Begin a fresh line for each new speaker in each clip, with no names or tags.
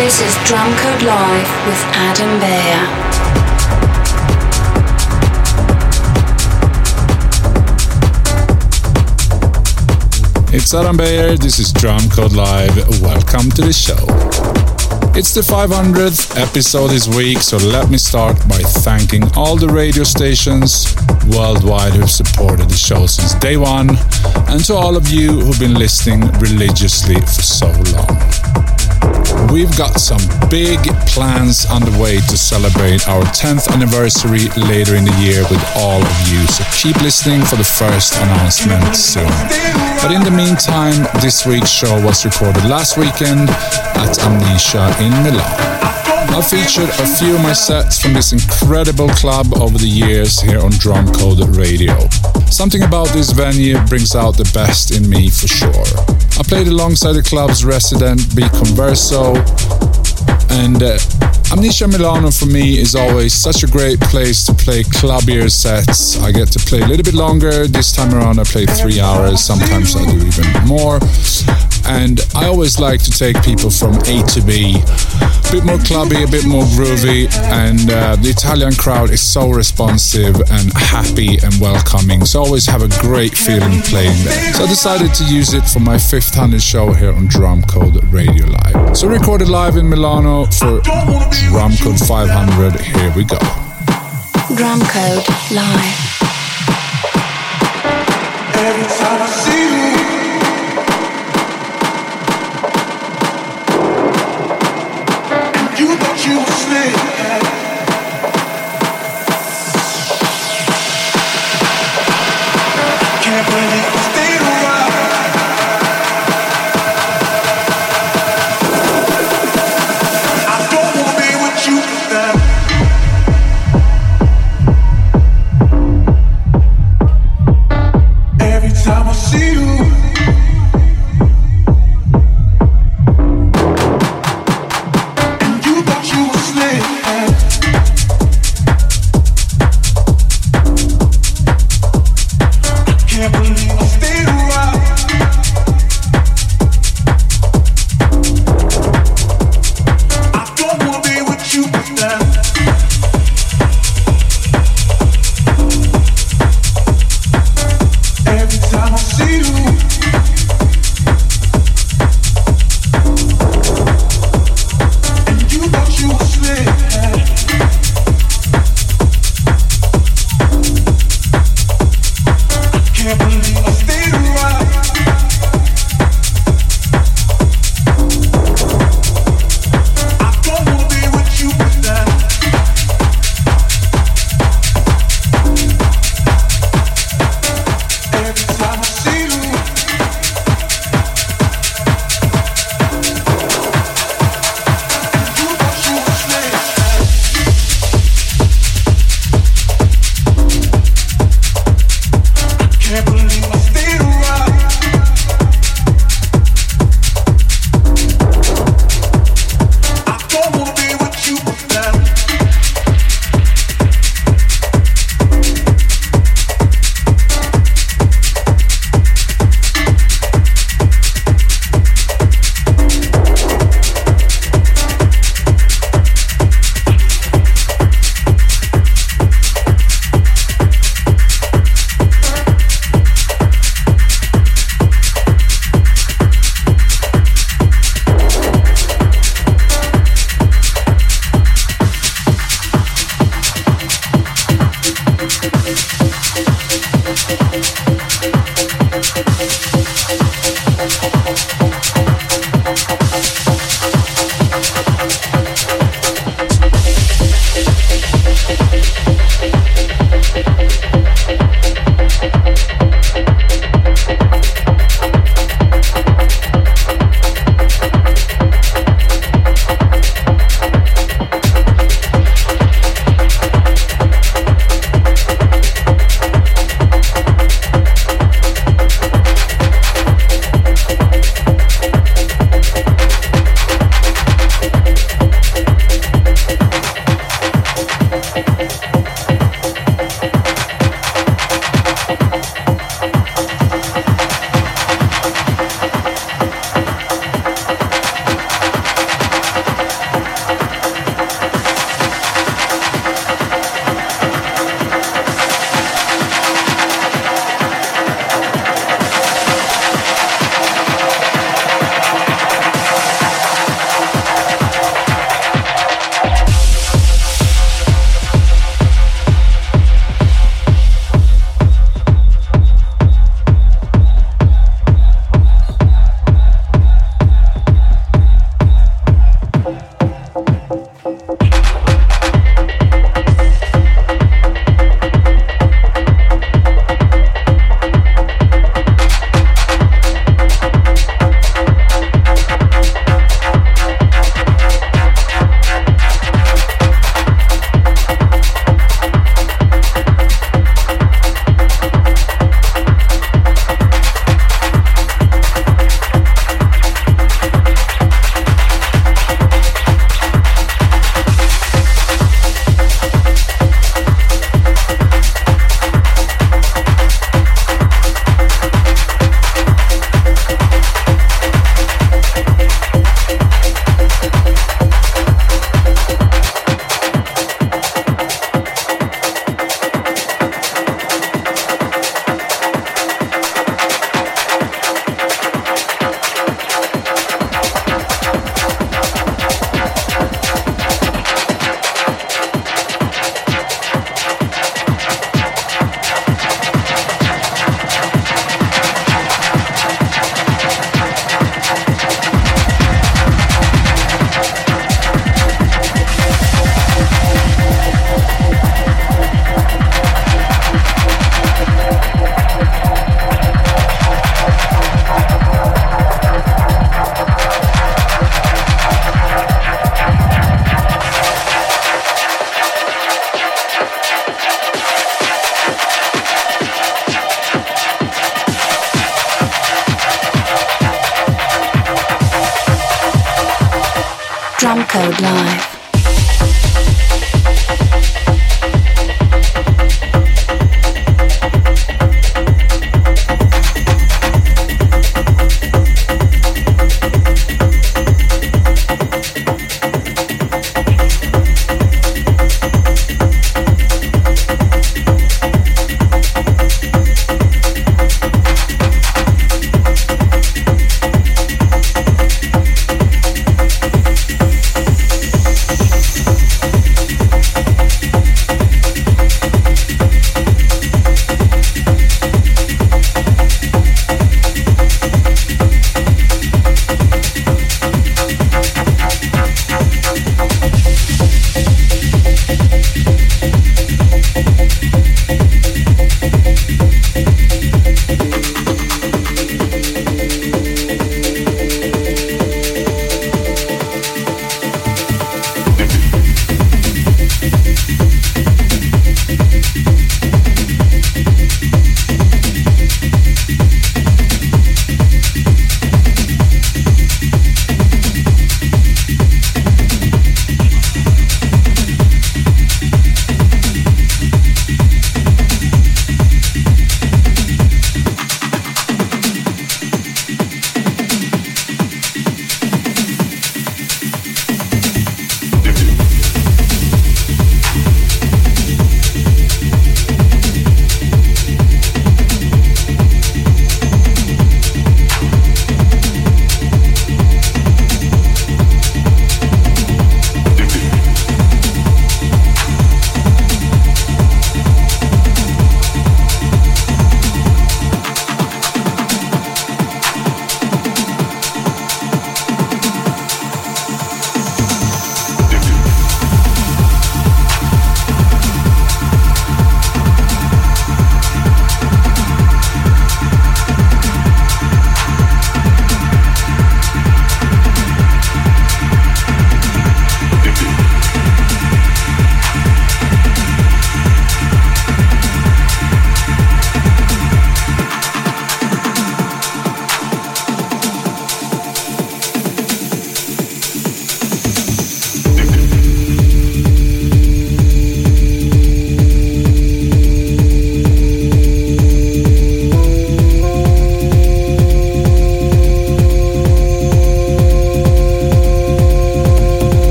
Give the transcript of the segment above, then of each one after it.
This is Drumcode Live with Adam Beyer.
It's Adam Beyer, this is Drumcode Live. Welcome to the show. It's the 500th episode this week, so let me start by thanking all the radio stations worldwide who've supported the show since day one, and to all of you who've been listening religiously for so long. We've got some big plans underway to celebrate our 10th anniversary later in the year with all of you, so keep listening for the first announcement soon. But in the meantime, this week's show was recorded last weekend at Amnesia in Milan. I've featured a few of my sets from this incredible club over the years here on Drumcode Radio. Something about this venue brings out the best in me for sure. I played alongside the club's resident B Converso, and uh, Amnesia Milano for me is always such a great place to play clubbier sets. I get to play a little bit longer. This time around, I play three hours. Sometimes I do even more. And I always like to take people from A to B. A bit more clubby, a bit more groovy. And uh, the Italian crowd is so responsive and happy and welcoming. So I always have a great feeling playing there. So I decided to use it for my 500 show here on Drumcode Radio Live. So recorded live in Milano for Drum Code 500. Here we go.
Drumcode Live.
Every time I see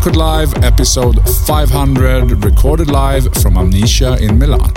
Drumcode Live,
episode 500, recorded live from Amnesia in Milan.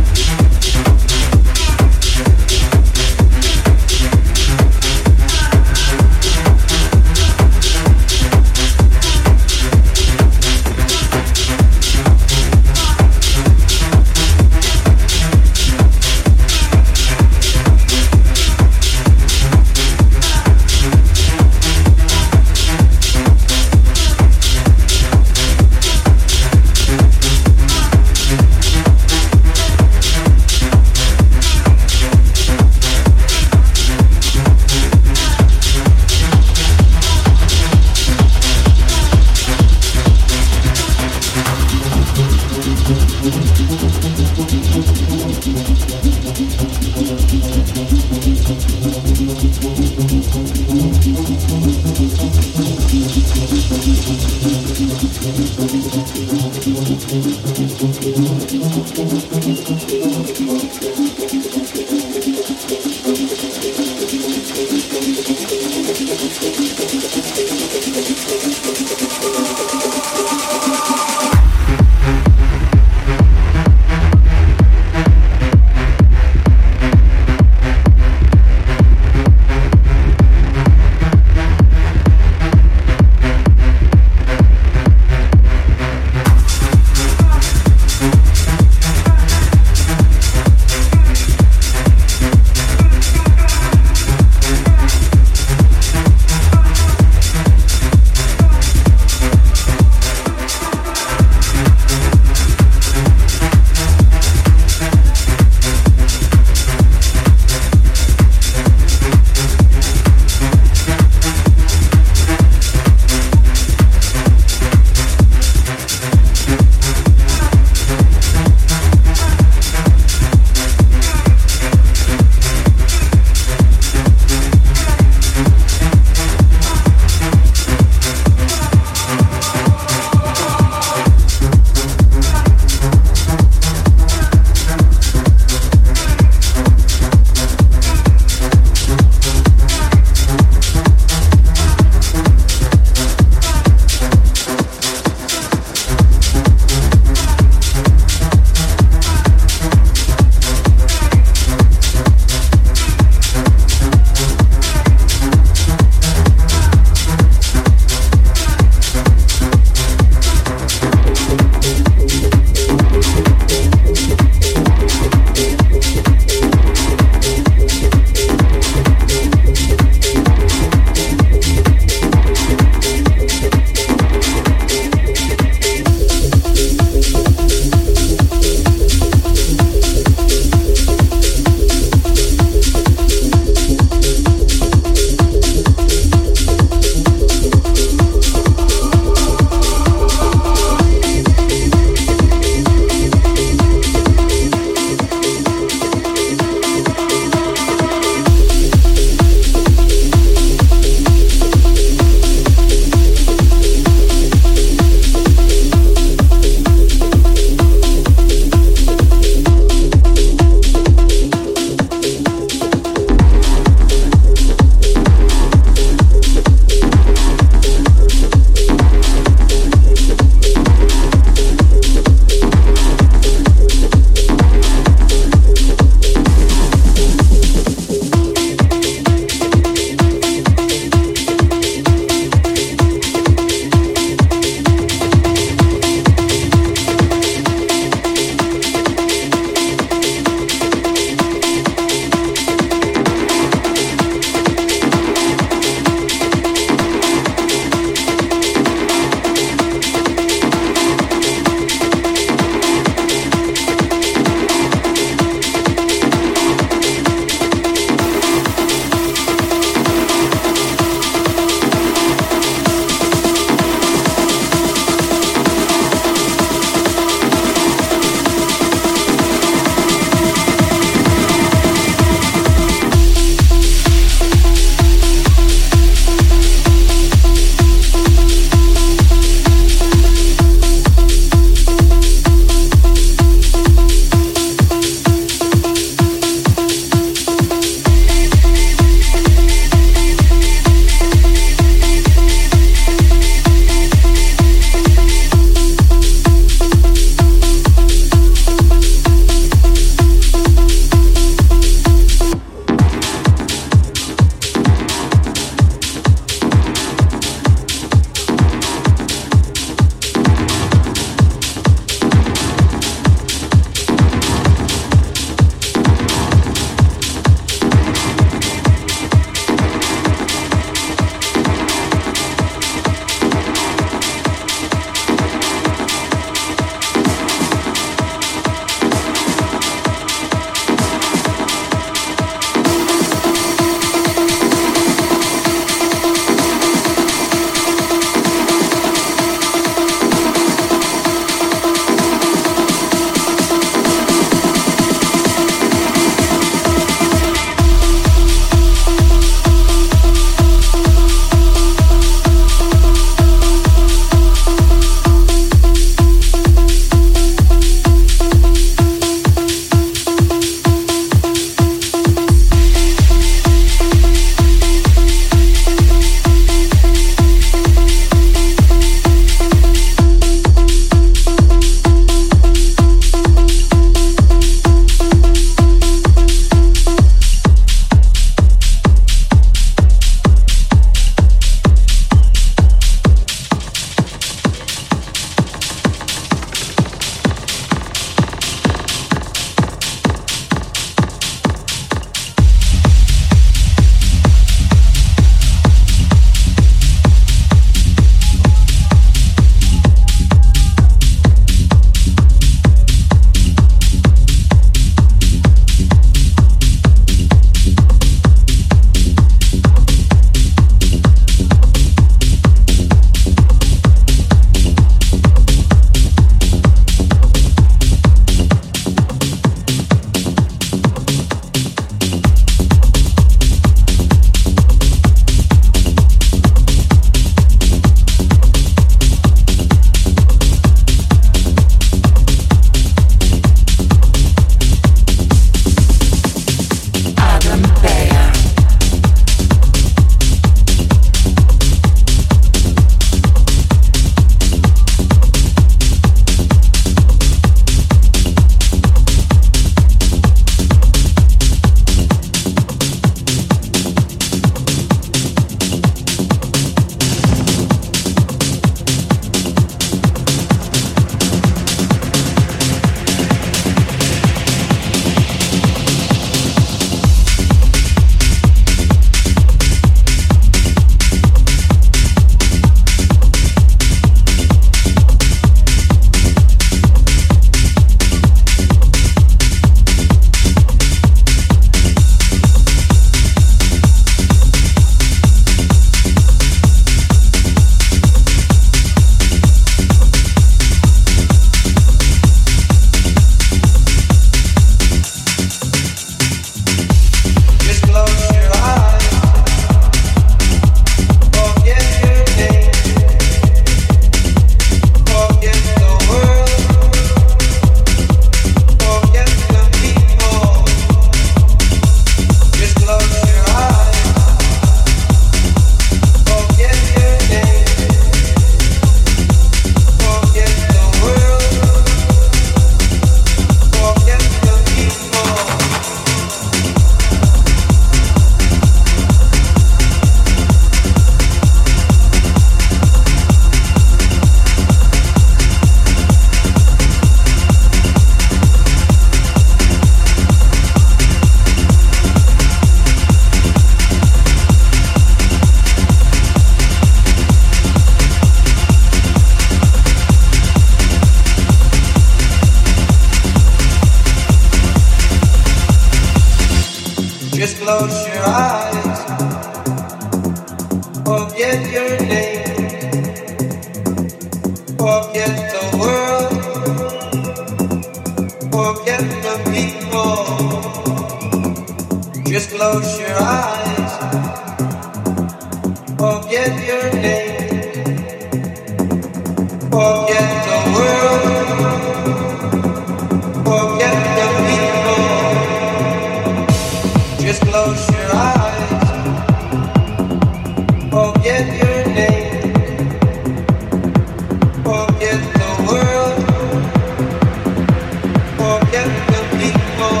Forget the people.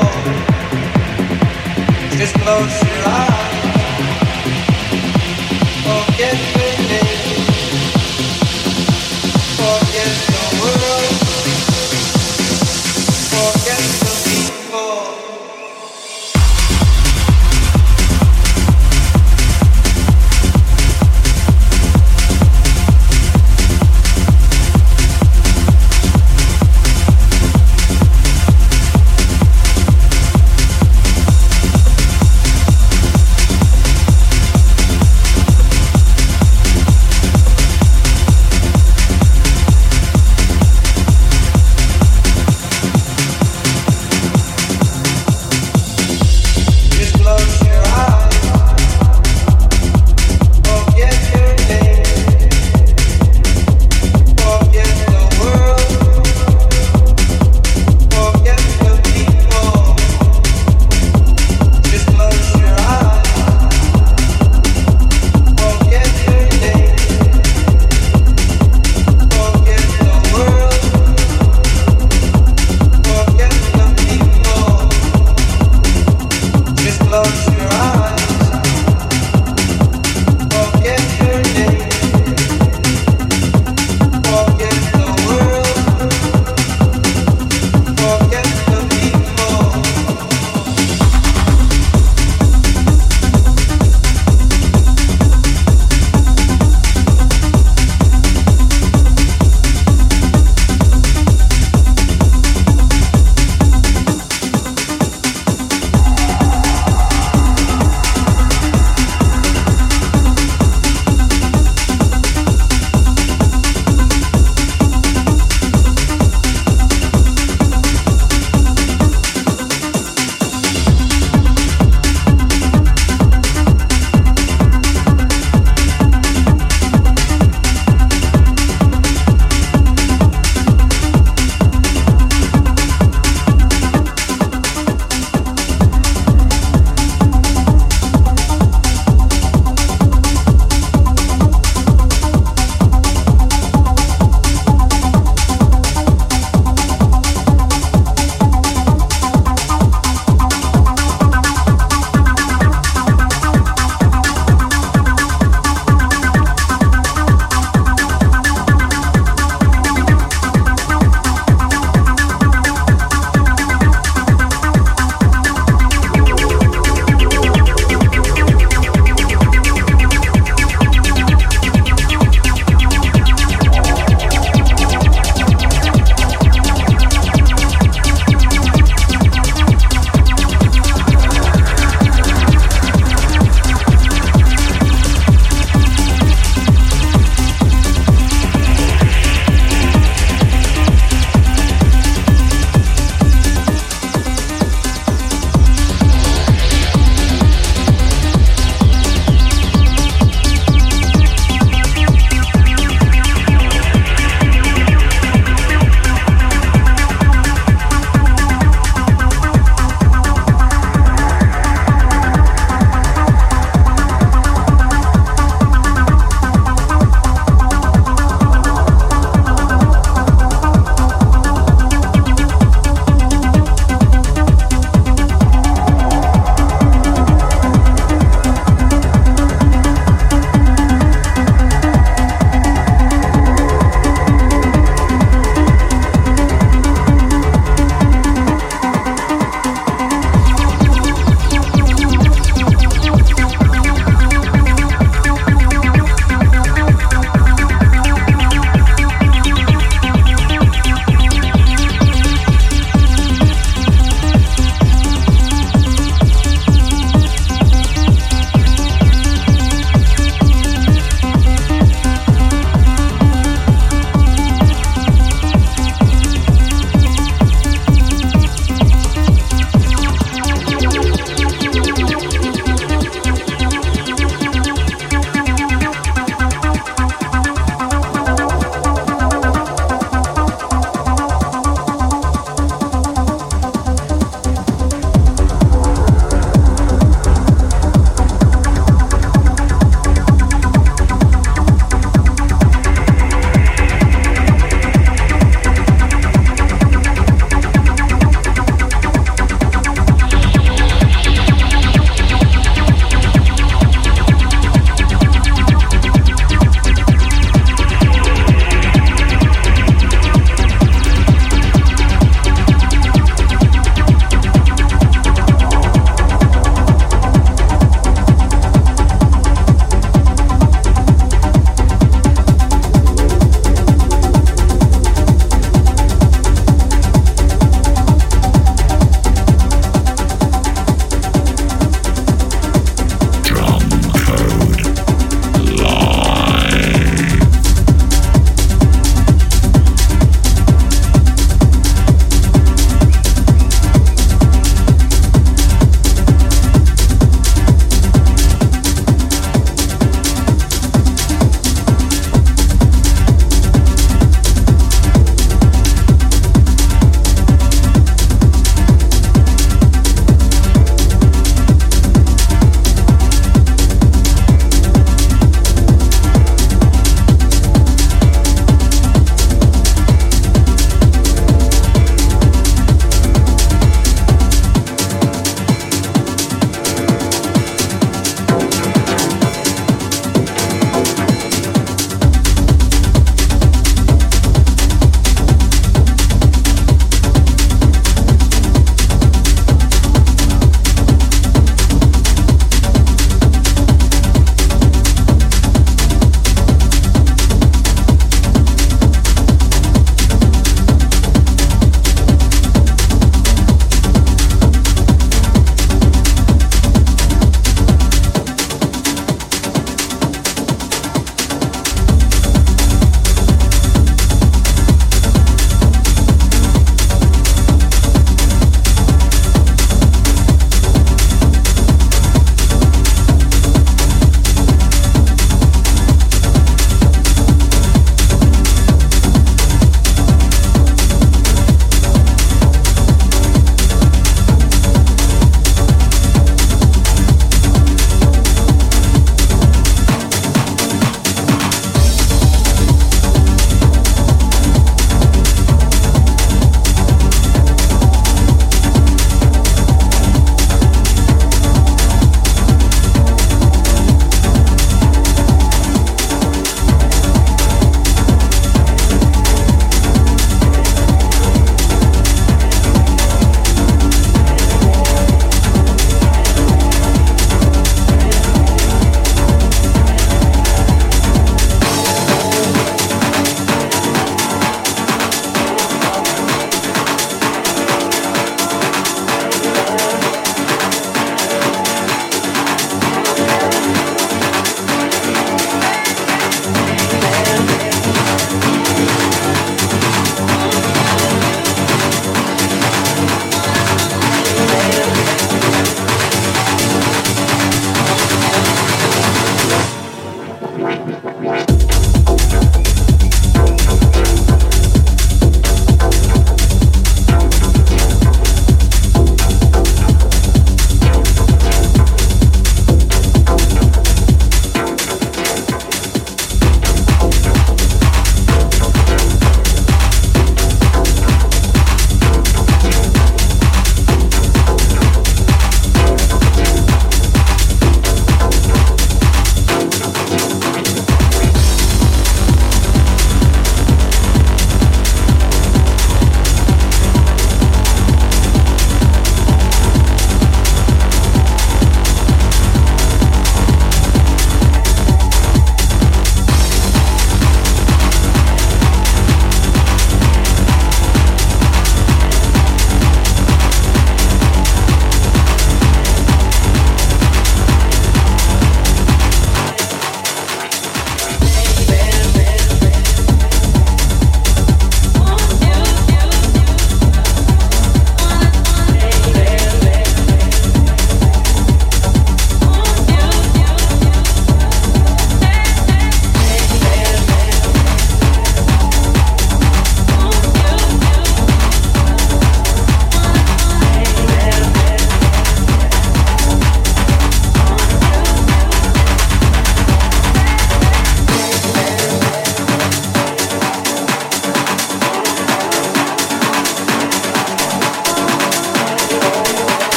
Just close your eyes.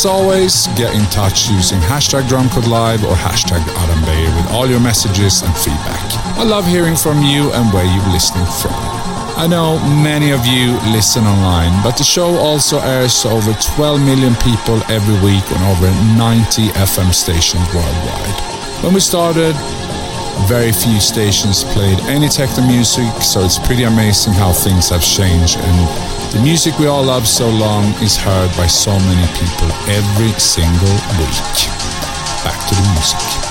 As always, get in touch using hashtag DrumcodeLive or hashtag Adam Beyer with all your messages and feedback. I love hearing from you and where you're listening from. I know many of you listen online, but the show also airs to over 12 million people every week on over 90 FM stations worldwide. When we started, very few stations played any techno music, so it's pretty amazing how things have changed and the music we all love so long is heard by so many people every single week. Back to the music.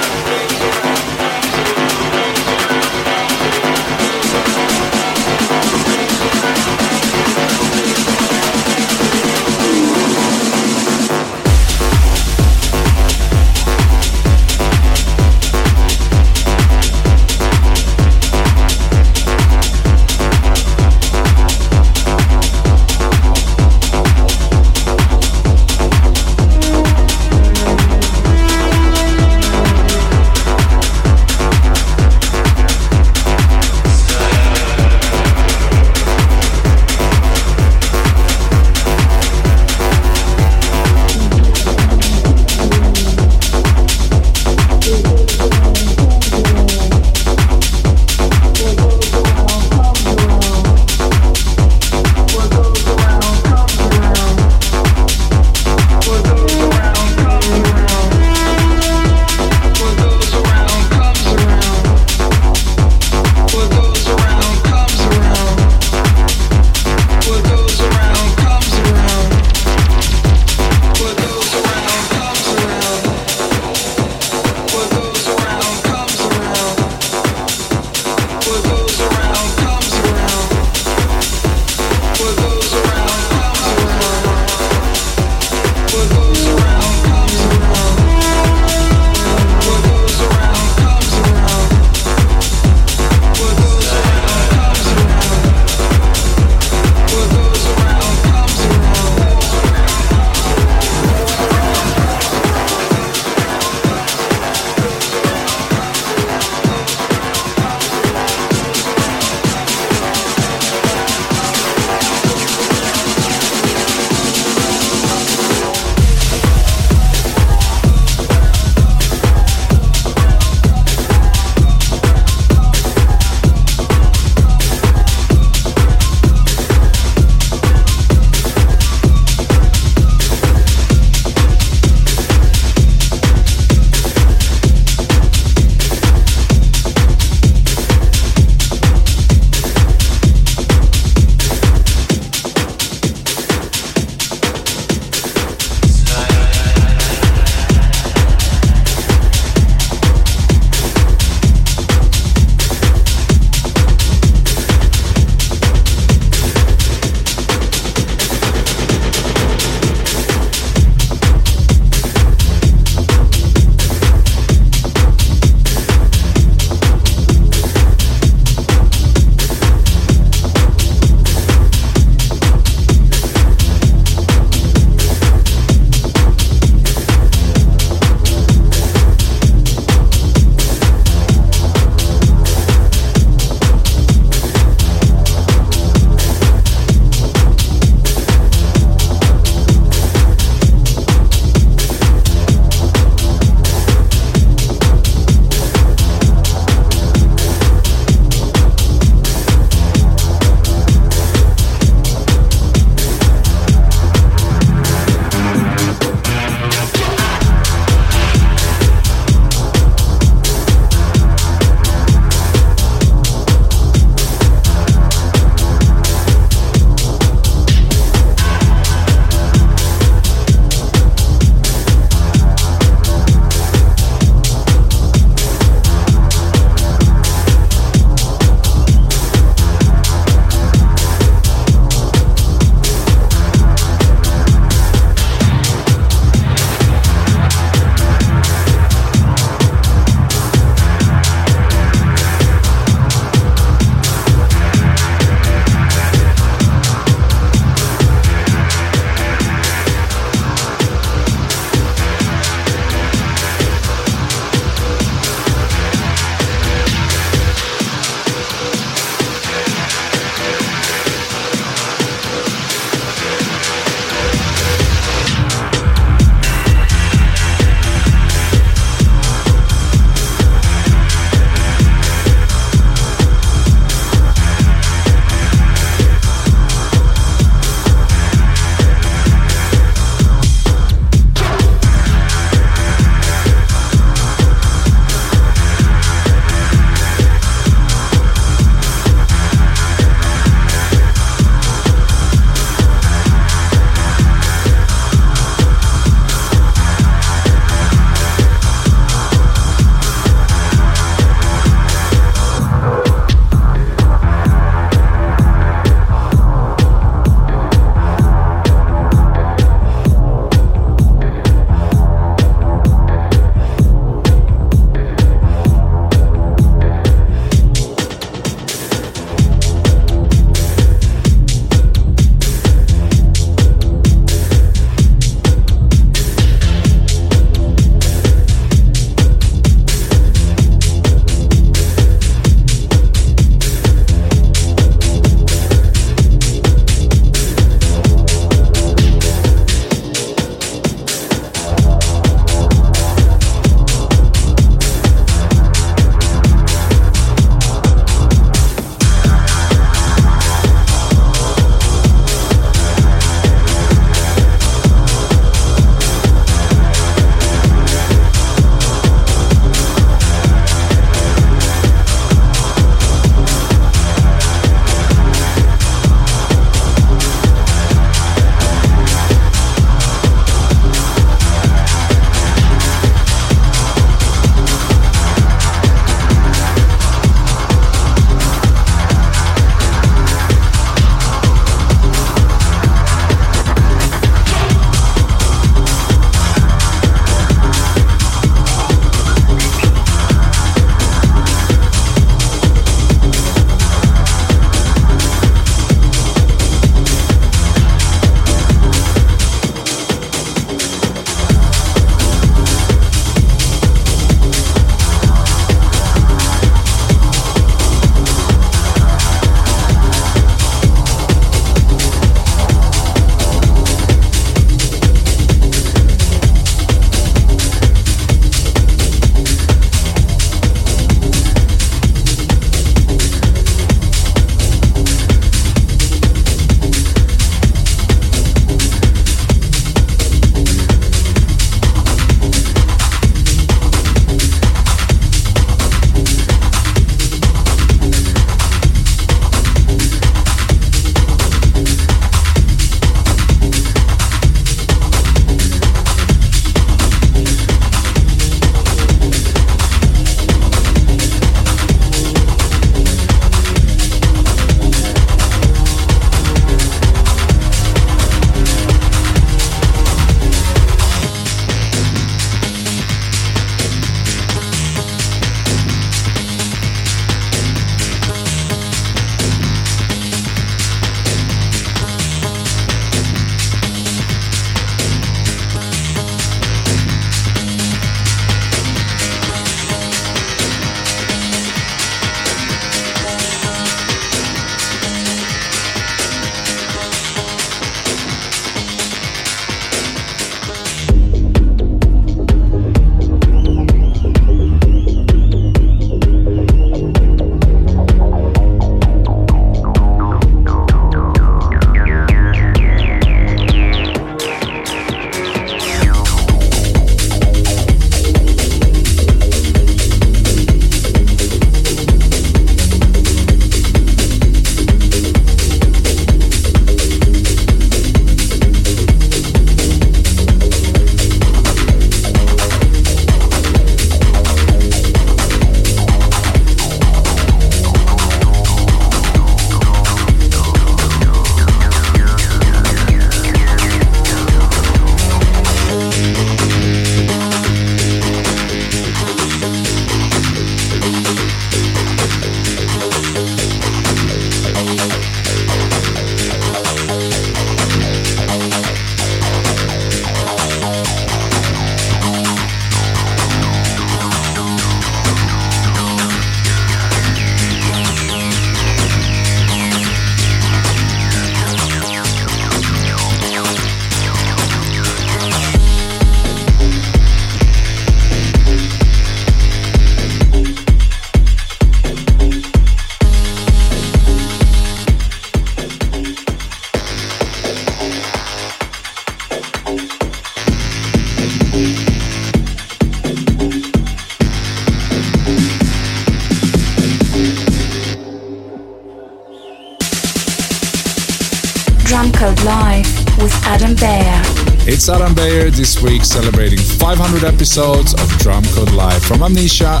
It's Beyer this week celebrating 500 episodes of Drumcode Live from Amnesia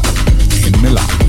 in Milan.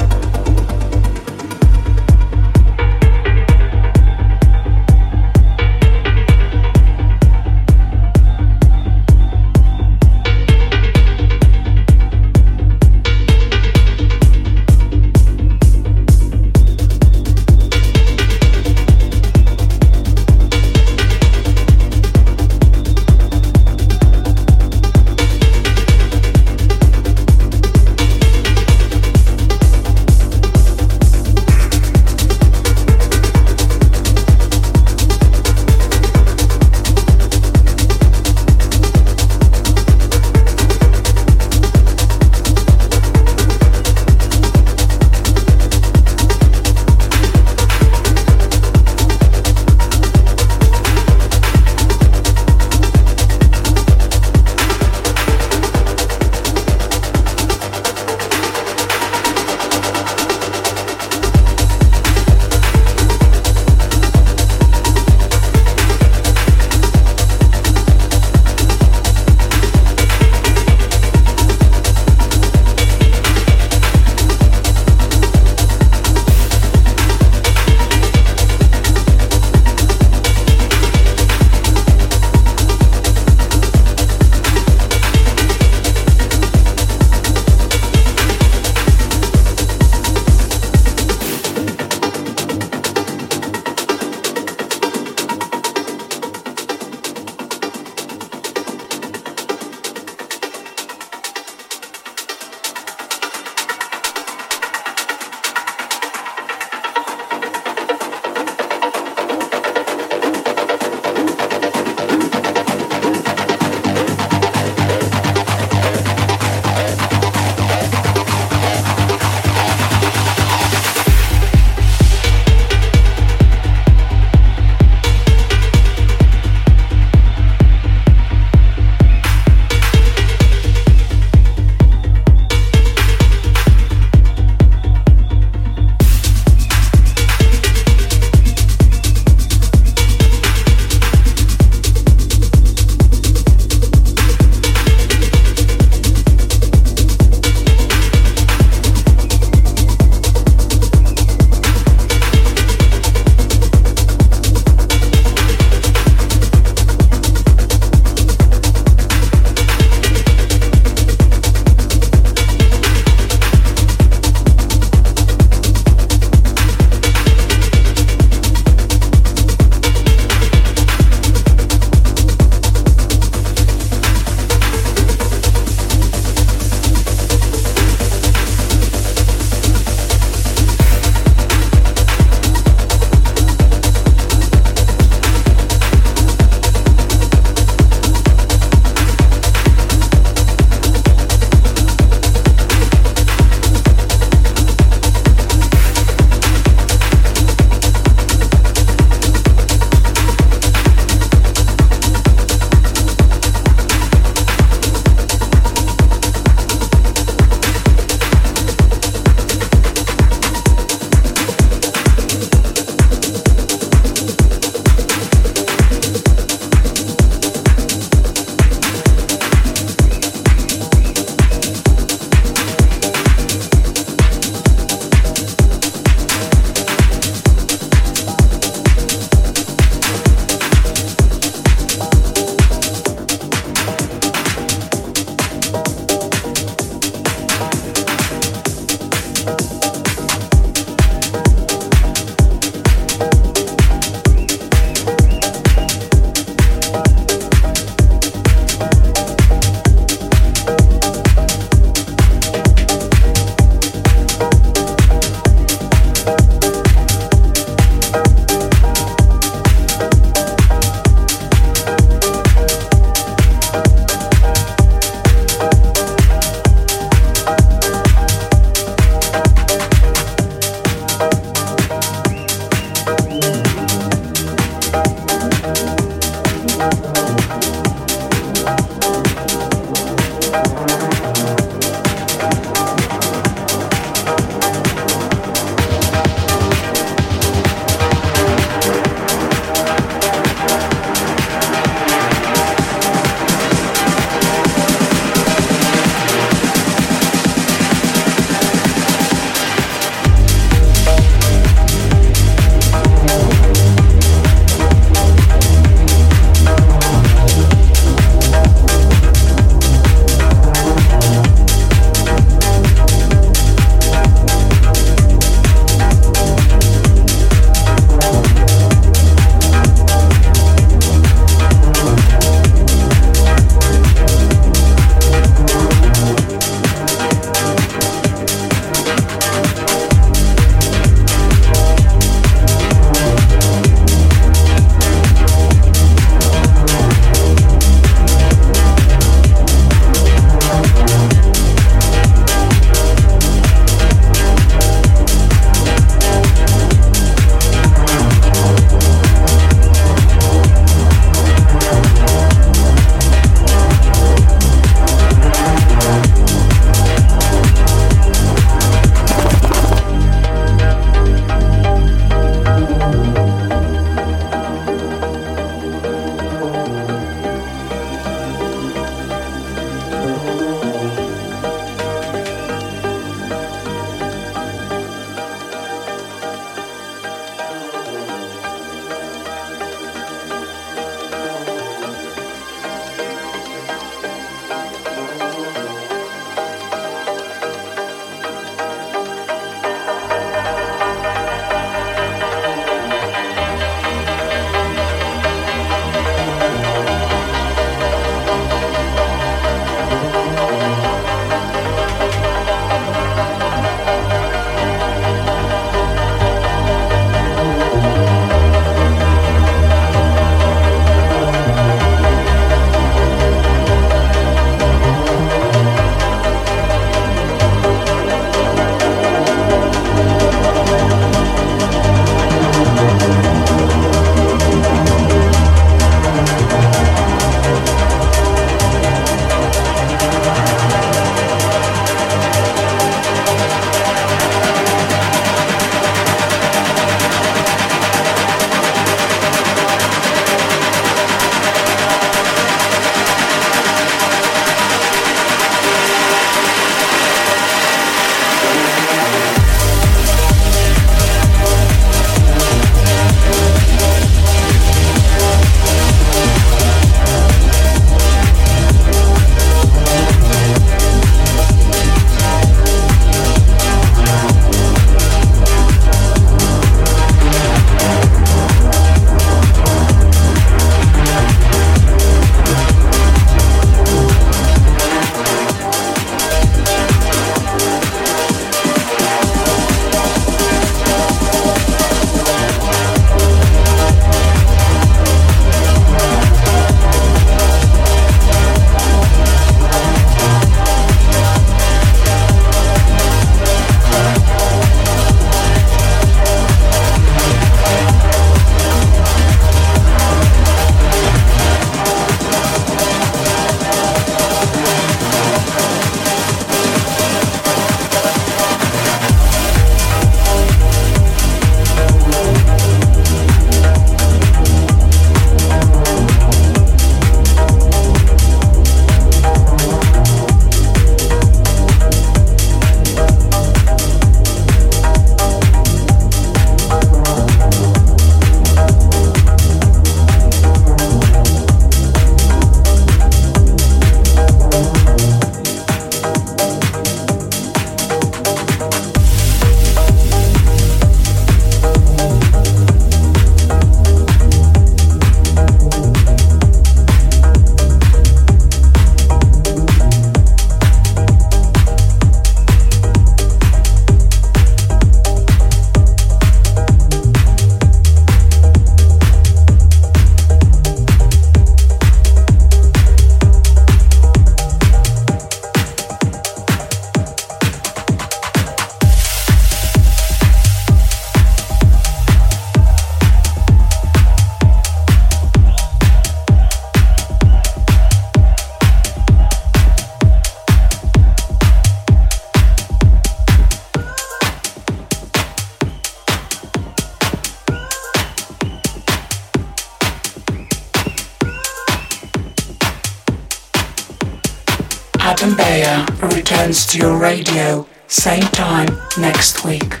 Your radio, same time next week.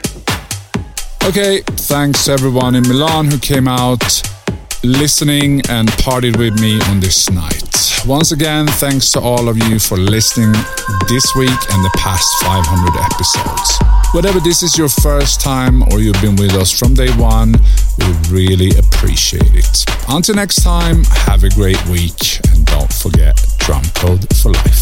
Okay, thanks everyone in Milan who came out listening and partied with me on this night. Once again, thanks to all of you for listening this week and the past 500 episodes. Whatever this is your first time or you've been with us from day one, we really appreciate it. Until next time, have a great week and don't forget Drum Code for Life.